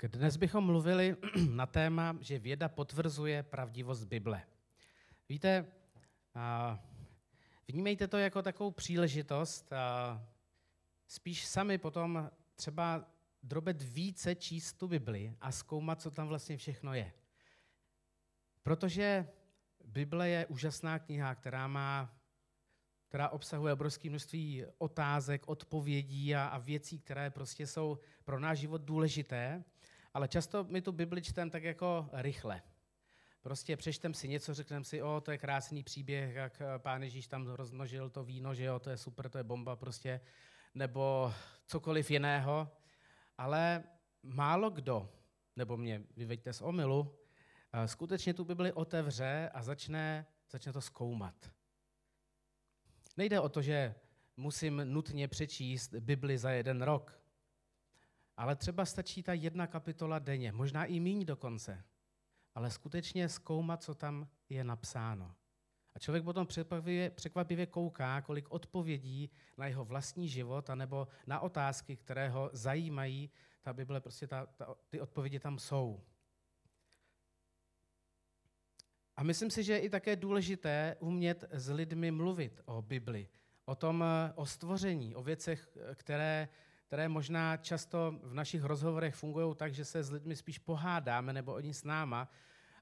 Tak, dnes bychom mluvili na téma, že věda potvrzuje pravdivost Bible. Víte, vnímejte to jako takovou příležitost, spíš sami potom třeba drobet více číst tu Bibli a zkoumat, co tam vlastně všechno je. Protože Bible je úžasná kniha, která má která obsahuje obrovské množství otázek, odpovědí a, a věcí, které prostě jsou pro náš život důležité, ale často my tu Bibli čteme tak jako rychle. Prostě přečtem si něco, řekneme si, o, to je krásný příběh, jak pán Ježíš tam rozmnožil to víno, že jo, to je super, to je bomba prostě, nebo cokoliv jiného. Ale málo kdo, nebo mě vyveďte z omilu, eh, skutečně tu Bibli otevře a začne, začne to zkoumat. Nejde o to, že musím nutně přečíst Bibli za jeden rok, ale třeba stačí ta jedna kapitola denně, možná i míň dokonce, ale skutečně zkoumat, co tam je napsáno. A člověk potom překvapivě, překvapivě kouká, kolik odpovědí na jeho vlastní život, anebo na otázky, které ho zajímají, ta Bible, prostě ta, ta, ty odpovědi tam jsou. A myslím si, že je i také důležité umět s lidmi mluvit o Bibli, o tom, o stvoření, o věcech, které, které možná často v našich rozhovorech fungují tak, že se s lidmi spíš pohádáme nebo oni s náma,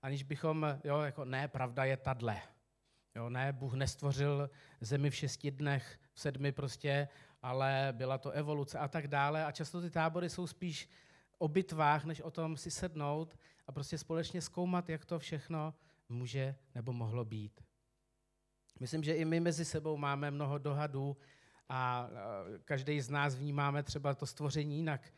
aniž bychom, jo, jako ne, pravda je tadle. Jo, ne, Bůh nestvořil zemi v šesti dnech, v sedmi prostě, ale byla to evoluce a tak dále. A často ty tábory jsou spíš o bitvách, než o tom si sednout a prostě společně zkoumat, jak to všechno může nebo mohlo být. Myslím, že i my mezi sebou máme mnoho dohadů a každý z nás vnímáme třeba to stvoření jinak.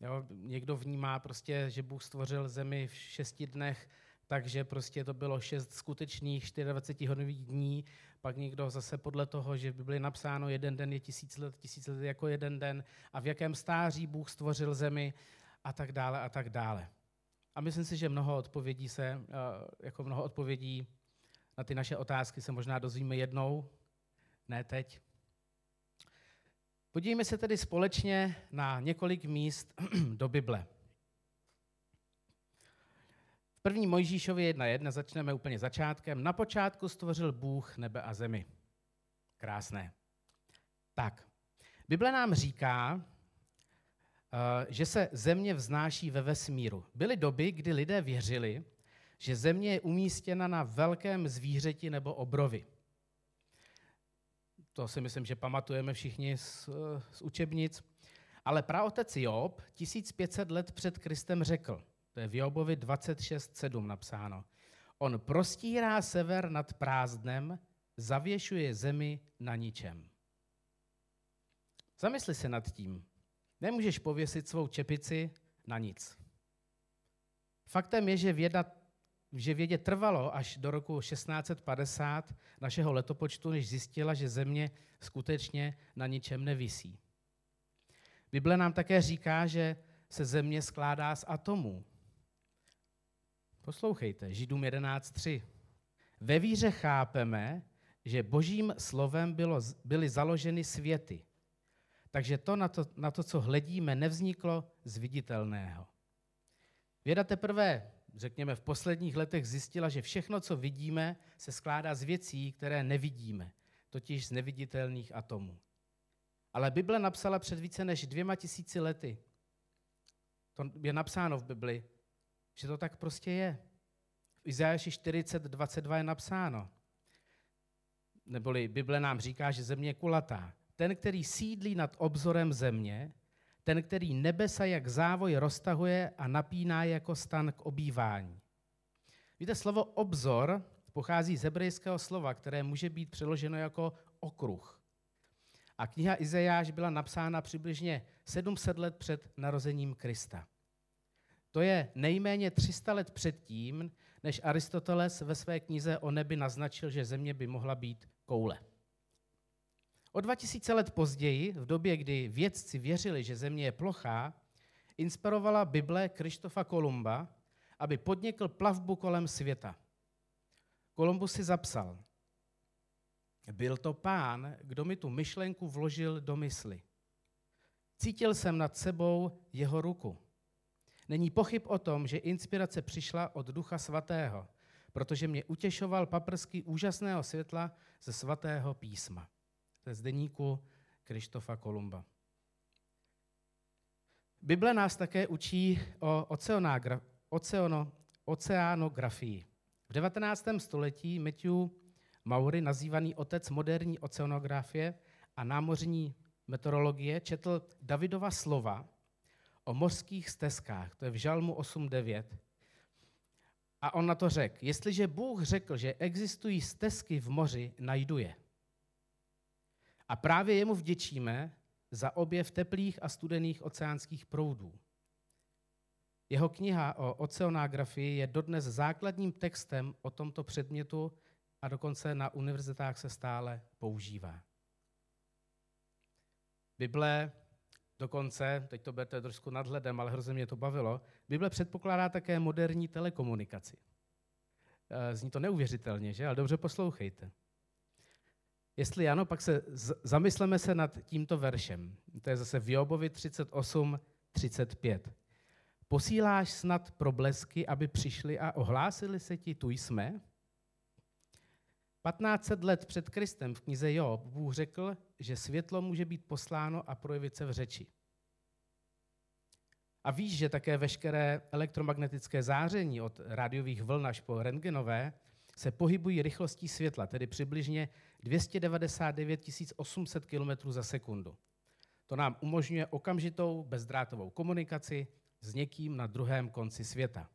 Jo, někdo vnímá prostě, že Bůh stvořil zemi v šesti dnech, takže prostě to bylo šest skutečných 24 hodnových dní, pak někdo zase podle toho, že by byly napsáno jeden den je tisíc let, tisíc let jako jeden den a v jakém stáří Bůh stvořil zemi a tak dále a tak dále. A myslím si, že mnoho odpovědí se, eh, jako mnoho odpovědí na ty naše otázky se možná dozvíme jednou, ne teď. Podívejme se tedy společně na několik míst do Bible. V první Mojžíšově 1.1 začneme úplně začátkem. Na počátku stvořil Bůh nebe a zemi. Krásné. Tak, Bible nám říká, že se země vznáší ve vesmíru. Byly doby, kdy lidé věřili, že země je umístěna na velkém zvířeti nebo obrovi. To si myslím, že pamatujeme všichni z, eh, z učebnic. Ale praotec Job 1500 let před Kristem řekl, to je v Jobovi 26.7 napsáno, on prostírá sever nad prázdnem, zavěšuje zemi na ničem. Zamysli se nad tím. Nemůžeš pověsit svou čepici na nic. Faktem je, že věda že vědě trvalo až do roku 1650 našeho letopočtu, než zjistila, že Země skutečně na ničem nevisí. Bible nám také říká, že se Země skládá z atomů. Poslouchejte, Židům 11.3. Ve víře chápeme, že božím slovem bylo, byly založeny světy, takže to na, to, na to, co hledíme, nevzniklo z viditelného. Věda teprve, řekněme, v posledních letech zjistila, že všechno, co vidíme, se skládá z věcí, které nevidíme, totiž z neviditelných atomů. Ale Bible napsala před více než dvěma tisíci lety. To je napsáno v Bibli, že to tak prostě je. V Izajaši 40, 22 je napsáno. Neboli Bible nám říká, že země je kulatá ten, který sídlí nad obzorem země, ten, který nebesa jak závoj roztahuje a napíná jako stan k obývání. Víte, slovo obzor pochází z hebrejského slova, které může být přeloženo jako okruh. A kniha Izajáš byla napsána přibližně 700 let před narozením Krista. To je nejméně 300 let předtím, než Aristoteles ve své knize o nebi naznačil, že země by mohla být koule. O 2000 let později, v době, kdy vědci věřili, že Země je plochá, inspirovala Bible Krištofa Kolumba, aby podnikl plavbu kolem světa. Kolumbus si zapsal, byl to pán, kdo mi tu myšlenku vložil do mysli. Cítil jsem nad sebou jeho ruku. Není pochyb o tom, že inspirace přišla od Ducha Svatého, protože mě utěšoval paprsky úžasného světla ze svatého písma. To je z deníku Krištofa Kolumba. Bible nás také učí o oceano, oceánografii. V 19. století Matthew Maury, nazývaný otec moderní oceanografie a námořní meteorologie, četl Davidova slova o mořských stezkách, to je v Žalmu 8.9. A on na to řekl, jestliže Bůh řekl, že existují stezky v moři, najdu je. A právě jemu vděčíme za objev teplých a studených oceánských proudů. Jeho kniha o oceanografii je dodnes základním textem o tomto předmětu a dokonce na univerzitách se stále používá. Bible dokonce, teď to budete trošku nadhledem, ale hrozně mě to bavilo, Bible předpokládá také moderní telekomunikaci. Eh, zní to neuvěřitelně, že? Ale dobře poslouchejte. Jestli ano, pak se zamysleme se nad tímto veršem. To je zase v Jobovi 38, 35. Posíláš snad problesky, aby přišli a ohlásili se ti, tu jsme? 1500 let před Kristem v knize Job Bůh řekl, že světlo může být posláno a projevit se v řeči. A víš, že také veškeré elektromagnetické záření od rádiových vln až po rentgenové se pohybují rychlostí světla, tedy přibližně 299 800 km za sekundu. To nám umožňuje okamžitou bezdrátovou komunikaci s někým na druhém konci světa.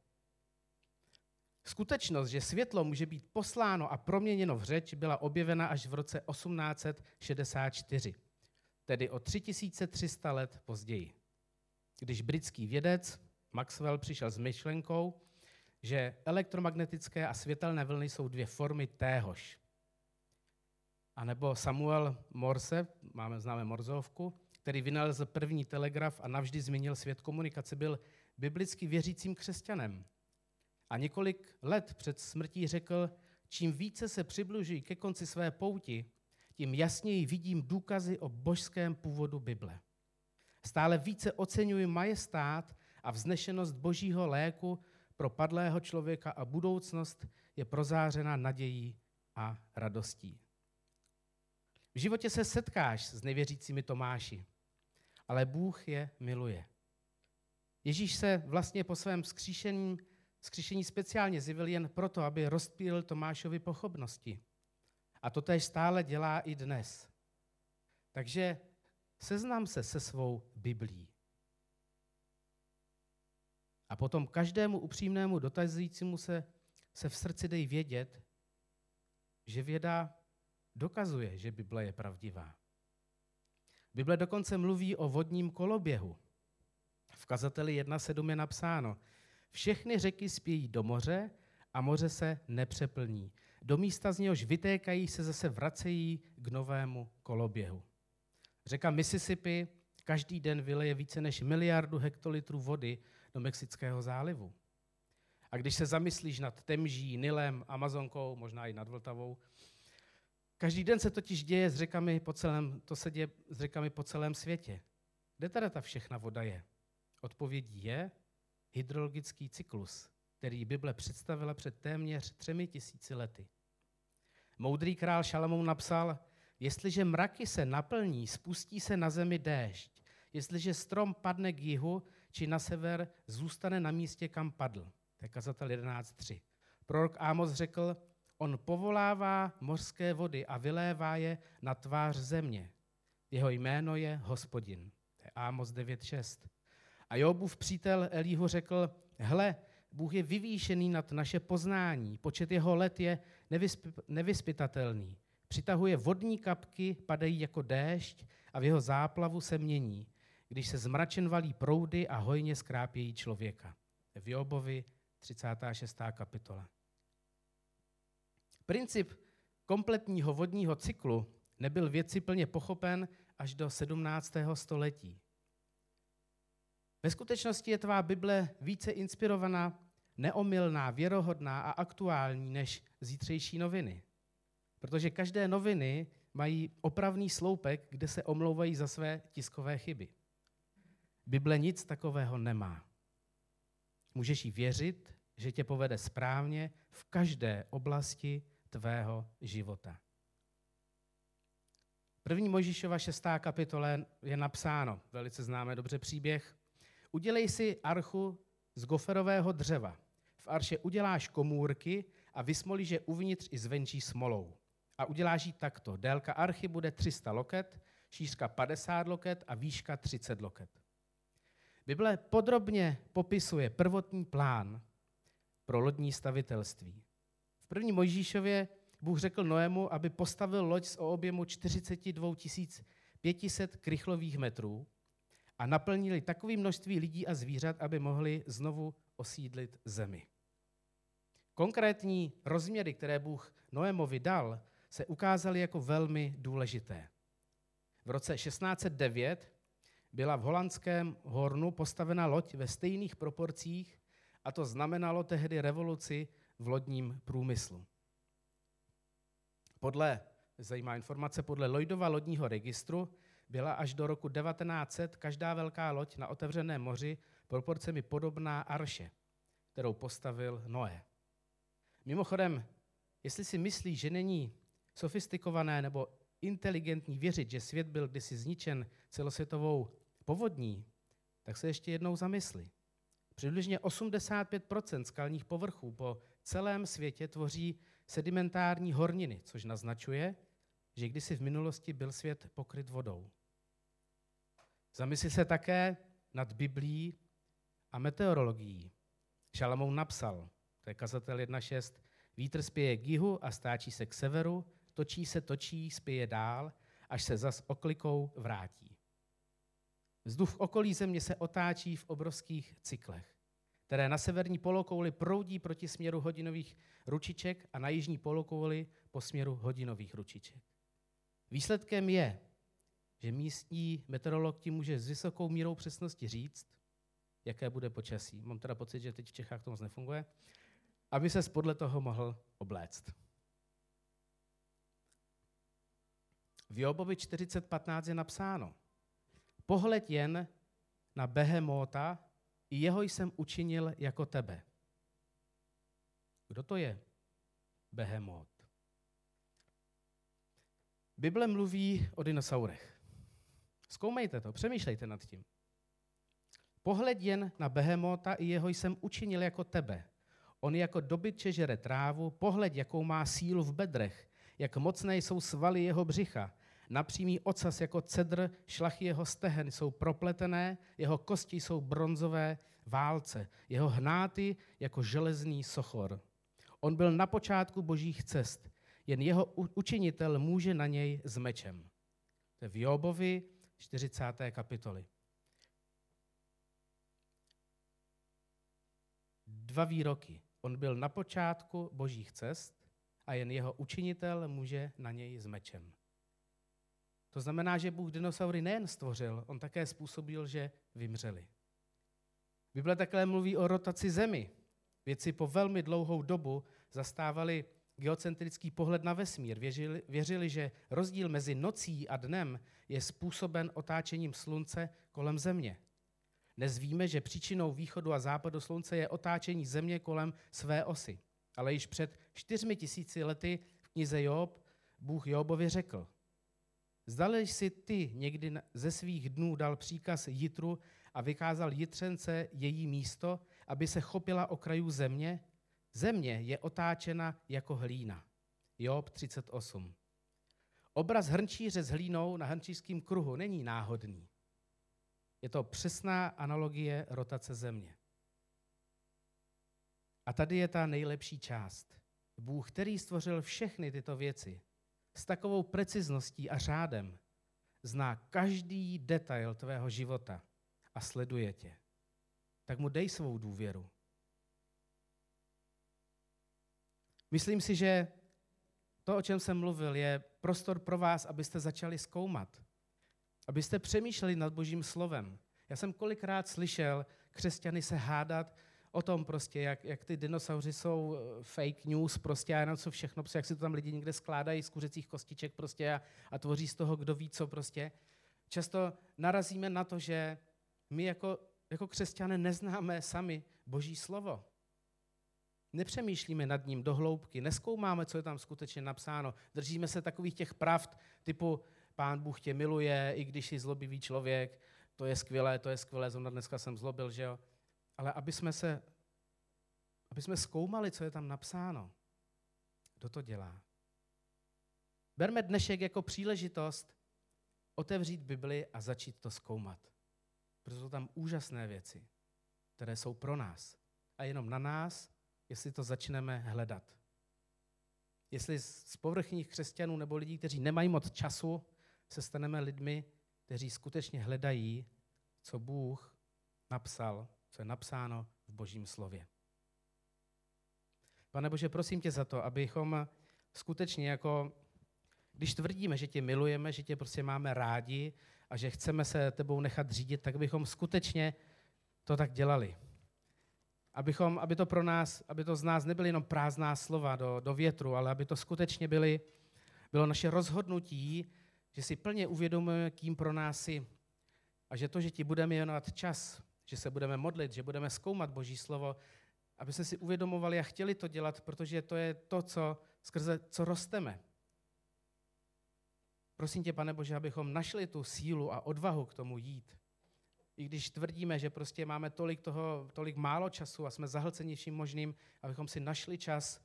Skutečnost, že světlo může být posláno a proměněno v řeč, byla objevena až v roce 1864, tedy o 3300 let později, když britský vědec Maxwell přišel s myšlenkou, že elektromagnetické a světelné vlny jsou dvě formy téhož. A nebo Samuel Morse, máme známe Morzovku, který vynalezl první telegraf a navždy změnil svět komunikace, byl biblicky věřícím křesťanem. A několik let před smrtí řekl, čím více se přibližují ke konci své pouti, tím jasněji vidím důkazy o božském původu Bible. Stále více oceňuji majestát a vznešenost božího léku pro padlého člověka a budoucnost je prozářena nadějí a radostí. V životě se setkáš s nevěřícími Tomáši, ale Bůh je miluje. Ježíš se vlastně po svém skříšení, skříšení speciálně zjevil jen proto, aby rozpíl Tomášovi pochopnosti. A to tež stále dělá i dnes. Takže seznám se se svou Biblí. A potom každému upřímnému dotazujícímu se, se v srdci dej vědět, že věda dokazuje, že Bible je pravdivá. Bible dokonce mluví o vodním koloběhu. V kazateli 1.7 je napsáno, všechny řeky spějí do moře a moře se nepřeplní. Do místa z něhož vytékají se zase vracejí k novému koloběhu. Řeka Mississippi každý den vyleje více než miliardu hektolitrů vody do Mexického zálivu. A když se zamyslíš nad Temží, Nilem, Amazonkou, možná i nad Vltavou, každý den se totiž děje s řekami po celém, to se děje s řekami po celém světě. Kde teda ta všechna voda je? Odpovědí je hydrologický cyklus, který Bible představila před téměř třemi tisíci lety. Moudrý král Šalamón napsal, jestliže mraky se naplní, spustí se na zemi déšť. Jestliže strom padne k jihu, či na sever, zůstane na místě, kam padl. To je kazatel 11.3. Prorok Ámos řekl, on povolává mořské vody a vylévá je na tvář země. Jeho jméno je hospodin. To je Ámos 9.6. A Jobův přítel Elího řekl, hle, Bůh je vyvýšený nad naše poznání, počet jeho let je nevysp- nevyspytatelný. Přitahuje vodní kapky, padají jako déšť a v jeho záplavu se mění když se zmračen valí proudy a hojně skrápějí člověka. V Jobovi 36. kapitola. Princip kompletního vodního cyklu nebyl věci plně pochopen až do 17. století. Ve skutečnosti je tvá Bible více inspirovaná, neomylná, věrohodná a aktuální než zítřejší noviny. Protože každé noviny mají opravný sloupek, kde se omlouvají za své tiskové chyby. Bible nic takového nemá. Můžeš jí věřit, že tě povede správně v každé oblasti tvého života. První Mojžíšova šestá kapitole je napsáno, velice známe dobře příběh. Udělej si archu z goferového dřeva. V arše uděláš komůrky a vysmolíš je uvnitř i zvenčí smolou. A uděláš ji takto. Délka archy bude 300 loket, šířka 50 loket a výška 30 loket. Bible podrobně popisuje prvotní plán pro lodní stavitelství. V první Mojžíšově Bůh řekl Noému, aby postavil loď s objemu 42 500 krychlových metrů a naplnili takové množství lidí a zvířat, aby mohli znovu osídlit zemi. Konkrétní rozměry, které Bůh Noémovi dal, se ukázaly jako velmi důležité. V roce 1609 byla v holandském Hornu postavena loď ve stejných proporcích a to znamenalo tehdy revoluci v lodním průmyslu. Podle, zajímá informace, podle Lloydova lodního registru byla až do roku 1900 každá velká loď na otevřeném moři proporcemi podobná Arše, kterou postavil Noé. Mimochodem, jestli si myslí, že není sofistikované nebo inteligentní věřit, že svět byl kdysi zničen celosvětovou povodní, tak se ještě jednou zamysli. Přibližně 85% skalních povrchů po celém světě tvoří sedimentární horniny, což naznačuje, že kdysi v minulosti byl svět pokryt vodou. Zamysli se také nad Biblí a meteorologií. Šalamoun napsal, to je kazatel 1.6, vítr spěje k jihu a stáčí se k severu, točí se, točí, spěje dál, až se zas oklikou vrátí. Vzduch v okolí země se otáčí v obrovských cyklech, které na severní polokouli proudí proti směru hodinových ručiček a na jižní polokouli po směru hodinových ručiček. Výsledkem je, že místní meteorolog ti může s vysokou mírou přesnosti říct, jaké bude počasí. Mám teda pocit, že teď v Čechách to moc nefunguje. Aby se podle toho mohl obléct. V Jobovi 40.15 je napsáno, pohled jen na Behemota, i jeho jsem učinil jako tebe. Kdo to je Behemot? Bible mluví o dinosaurech. Zkoumejte to, přemýšlejte nad tím. Pohled jen na Behemota, i jeho jsem učinil jako tebe. On jako dobytče žere trávu, pohled, jakou má sílu v bedrech, jak mocné jsou svaly jeho břicha. Napřímý ocas jako cedr, šlachy jeho stehen jsou propletené, jeho kosti jsou bronzové válce, jeho hnáty jako železný sochor. On byl na počátku božích cest, jen jeho učinitel může na něj s mečem. To je v Jobovi 40. kapitoly. Dva výroky. On byl na počátku božích cest a jen jeho učinitel může na něj s mečem. To znamená, že Bůh dinosaury nejen stvořil, on také způsobil, že vymřeli. Bible také mluví o rotaci zemi. Věci po velmi dlouhou dobu zastávali geocentrický pohled na vesmír. Věřili, věřili, že rozdíl mezi nocí a dnem je způsoben otáčením slunce kolem země. Dnes víme, že příčinou východu a západu slunce je otáčení země kolem své osy. Ale již před čtyřmi tisíci lety v knize Job Bůh Jobovi řekl, Zdali si ty někdy ze svých dnů dal příkaz Jitru a vykázal Jitřence její místo, aby se chopila okrajů země? Země je otáčena jako hlína. Job 38. Obraz hrnčíře s hlínou na hrnčířském kruhu není náhodný. Je to přesná analogie rotace země. A tady je ta nejlepší část. Bůh, který stvořil všechny tyto věci, s takovou precizností a řádem, zná každý detail tvého života a sleduje tě. Tak mu dej svou důvěru. Myslím si, že to, o čem jsem mluvil, je prostor pro vás, abyste začali zkoumat. Abyste přemýšleli nad Božím slovem. Já jsem kolikrát slyšel křesťany se hádat o tom prostě, jak, jak ty dinosauři jsou eh, fake news prostě a jenom co všechno, prostě, jak si to tam lidi někde skládají z kuřecích kostiček prostě a, a tvoří z toho, kdo ví co prostě. Často narazíme na to, že my jako, jako křesťané neznáme sami Boží slovo. Nepřemýšlíme nad ním do hloubky, neskoumáme, co je tam skutečně napsáno. Držíme se takových těch pravd typu pán Bůh tě miluje, i když jsi zlobivý člověk, to je skvělé, to je skvělé, zrovna dneska jsem zlobil, že jo. Ale aby jsme se, aby jsme zkoumali, co je tam napsáno. Kdo to dělá? Berme dnešek jako příležitost otevřít Bibli a začít to zkoumat. Protože jsou tam úžasné věci, které jsou pro nás. A jenom na nás, jestli to začneme hledat. Jestli z povrchních křesťanů nebo lidí, kteří nemají moc času, se staneme lidmi, kteří skutečně hledají, co Bůh napsal, co je napsáno v Božím slově. Pane Bože, prosím tě za to, abychom skutečně jako, když tvrdíme, že tě milujeme, že tě prostě máme rádi a že chceme se tebou nechat řídit, tak bychom skutečně to tak dělali. Abychom, aby to pro nás, aby to z nás nebyly jenom prázdná slova do, do větru, ale aby to skutečně byly, bylo naše rozhodnutí, že si plně uvědomujeme, kým pro nás jsi. A že to, že ti budeme věnovat čas, že se budeme modlit, že budeme zkoumat Boží slovo, aby se si uvědomovali a chtěli to dělat, protože to je to, co, skrze co rosteme. Prosím tě, pane Bože, abychom našli tu sílu a odvahu k tomu jít. I když tvrdíme, že prostě máme tolik, toho, tolik málo času a jsme zahlceni vším možným, abychom si našli čas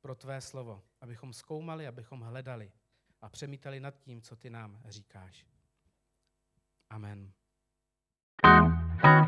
pro tvé slovo, abychom zkoumali, abychom hledali a přemítali nad tím, co ty nám říkáš. Amen. Thank you.